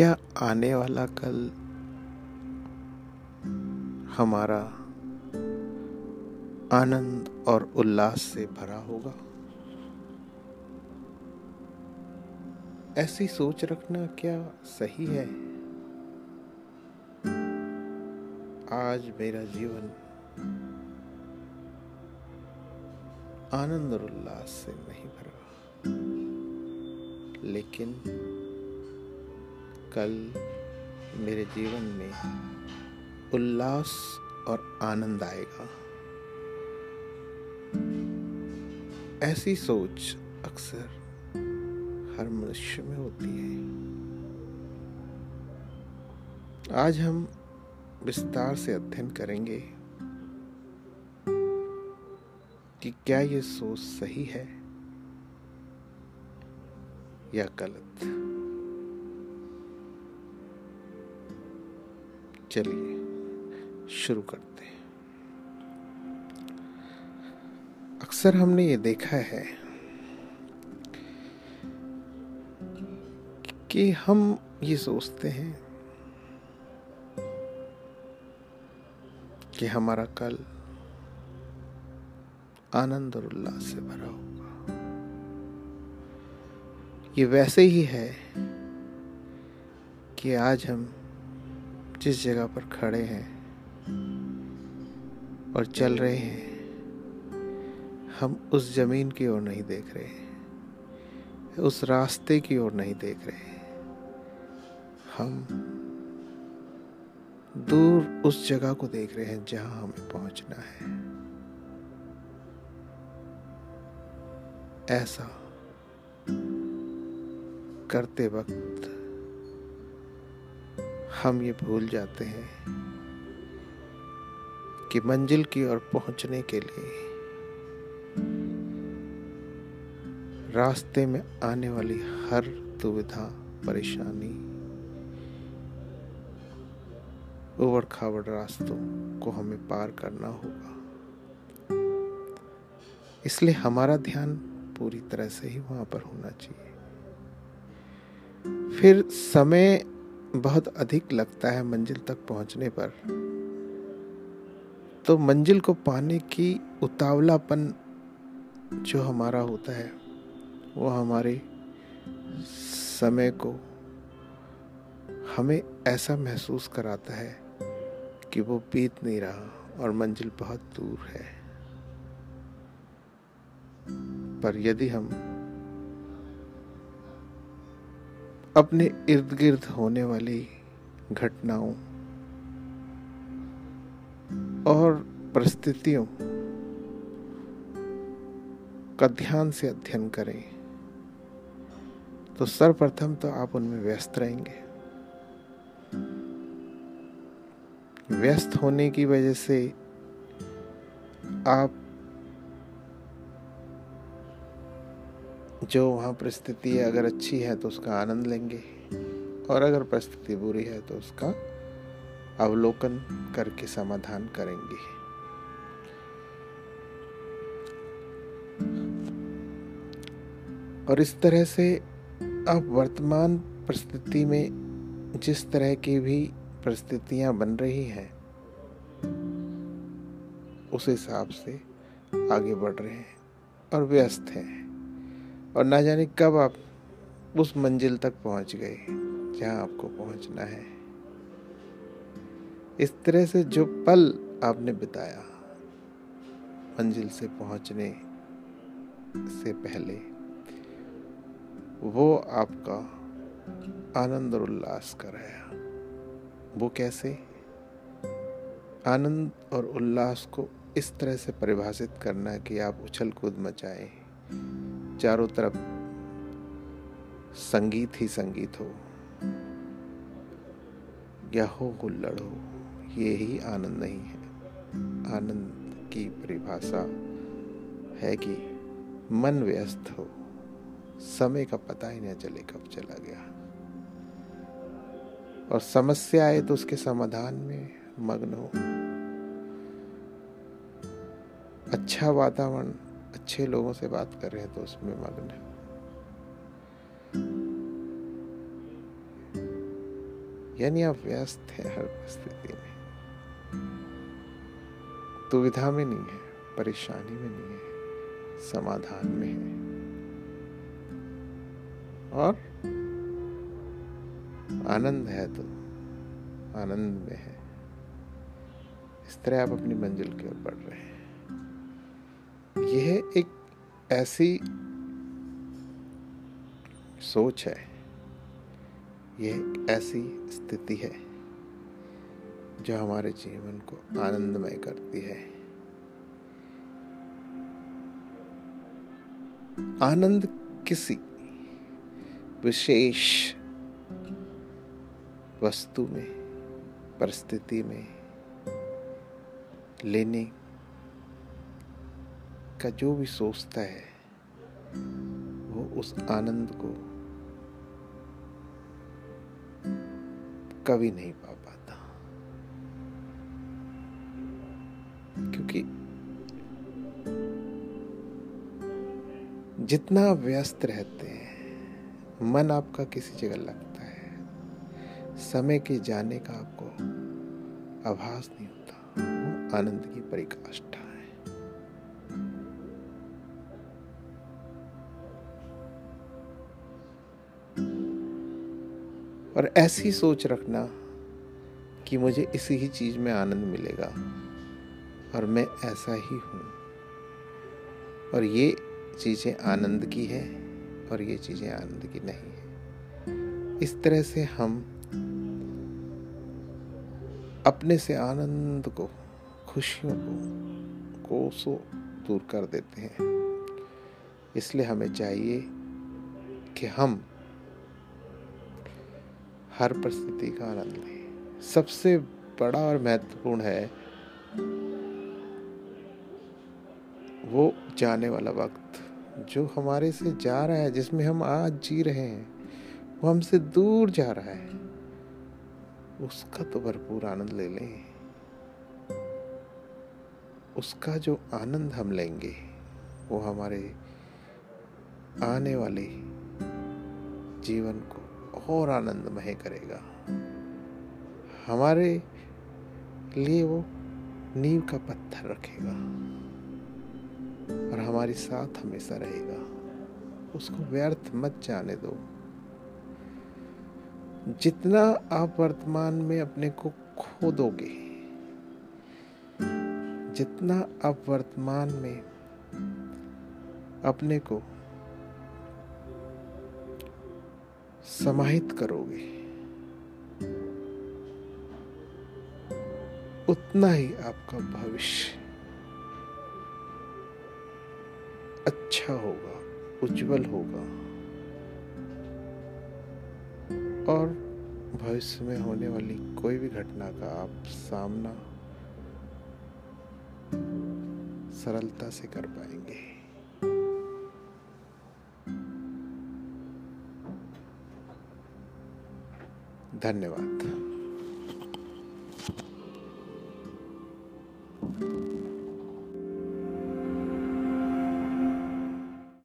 क्या आने वाला कल हमारा आनंद और उल्लास से भरा होगा? ऐसी सोच रखना क्या सही है? आज मेरा जीवन आनंद और उल्लास से नहीं भरा। लेकिन कल मेरे जीवन में उल्लास और आनंद आएगा। ऐसी सोच अक्सर हर मनुष्य में होती है। आज हम विस्तार से अध्ययन करेंगे कि क्या ये सोच सही है या गलत। चलिए, शुरू करते हैं। अक्सर हमने ये देखा है कि हम ये सोचते हैं कि हमारा कल आनंद और उल्लास से भरा होगा। ये वैसे ही है कि आज हम जिस जगह पर खड़े हैं और चल रहे हैं, हम उस ज़मीन की ओर नहीं देख रहे हैं, उस रास्ते की ओर नहीं देख रहे हैं। हम दूर उस जगह को देख रहे हैं जहाँ हमें पहुँचना है। ऐसा करते वक्त हम ये भूल जाते हैं कि मंजिल की ओर पहुँचने के लिए रास्ते में आने वाली हर दुविधा, परेशानी उबड़ खाबड़ रास्तों को हमें पार करना होगा। इसलिए हमारा ध्यान पूरी तरह से ही वहाँ पर होना चाहिए। फिर समय बहुत अधिक लगता है मंजिल तक पहुँचने पर। तो मंजिल को पाने की उतावलापन जो हमारा होता है, वो हमारे समय को हमें ऐसा महसूस कराता है कि वो बीत नहीं रहा और मंजिल बहुत दूर है। पर यदि हम अपने इर्द गिर्द होने वाली घटनाओं और परिस्थितियों का ध्यान से अध्ययन करें तो सर्वप्रथम तो आप उनमें व्यस्त रहेंगे। व्यस्त होने की वजह से आप जो वहाँ परिस्थिति अगर अच्छी है तो उसका आनंद लेंगे। और अगर परिस्थिति बुरी है तो उसका अवलोकन करके समाधान करेंगे। और इस तरह से अब वर्तमान परिस्थिति में जिस तरह की भी परिस्थितियाँ बन रही हैं, उस हिसाब से आगे बढ़ रहे हैं और व्यस्त हैं। और ना जाने कब आप उस मंजिल तक पहुँच गए जहाँ आपको पहुँचना है। इस तरह से जो पल आपने बिताया मंजिल से पहुँचने से पहले, वो आपका आनंद और उल्लास कराया वो कैसे? आनंद और उल्लास को इस तरह से परिभाषित करना कि आप उछल कूद मचाएँ। चारों तरफ़ संगीत ही संगीत हो। या हो हुल्लड़ हो ये ही आनंद नहीं है। आनंद की परिभाषा है कि मन व्यस्त हो, समय का पता ही न चले कब चला गया। और समस्या आए तो उसके समाधान में मग्न हो। अच्छा वातावरण अच्छे लोगों से बात कर रहे हैं तो उसमें मग्न है। यानी आप व्यस्त हैं हर परिस्थिति में। दुविधा में नहीं है, परेशानी में नहीं है, समाधान में है। और आनंद है तो आनंद में है। इस तरह आप अपनी मंजिल की ओर बढ़ रहे। हैं एक ऐसी सोच है। यह एक ऐसी स्थिति है, जो हमारे जीवन को आनंदमय करती है। आनंद किसी विशेष वस्तु में, परिस्थिति में लेने का जो भी सोचता है, वो उस आनंद को कभी नहीं पा पाता। क्योंकि जितना व्यस्त रहते हैं, मन आपका किसी जगह लगता है। समय के जाने का आपको आभास नहीं होता, वो आनंद की परिकाष्ठा। और ऐसी सोच रखना कि मुझे इसी ही चीज़ में आनंद मिलेगा। और मैं ऐसा ही हूँ। और ये चीज़ें आनंद की है और ये चीज़ें आनंद की नहीं है। इस तरह से हम अपने से आनंद को, खुशियों को, कोसों दूर कर देते हैं। इसलिए हमें चाहिए कि हम हर परिस्थिति का आनंद लें। सबसे बड़ा और महत्वपूर्ण है, वो जाने वाला वक्त, जो हमारे से जा रहा है, जिसमें हम आज जी रहे हैं, वो हमसे दूर जा रहा है, उसका तो भरपूर आनंद ले लें। उसका जो आनंद हम लेंगे, वो हमारे आने वाले जीवन को और आनंदमय करेगा। हमारे लिए वो नींव का पत्थर रखेगा और हमारे साथ हमेशा रहेगा। उसको व्यर्थ मत जाने दो। जितना आप वर्तमान में अपने को खो दोगे जितना आप वर्तमान में अपने को समाहित करोगे। उतना ही आपका भविष्य अच्छा होगा, उज्जवल होगा। और भविष्य में होने वाली कोई भी घटना का आप सामना सरलता से कर पाएँगे। धन्यवाद।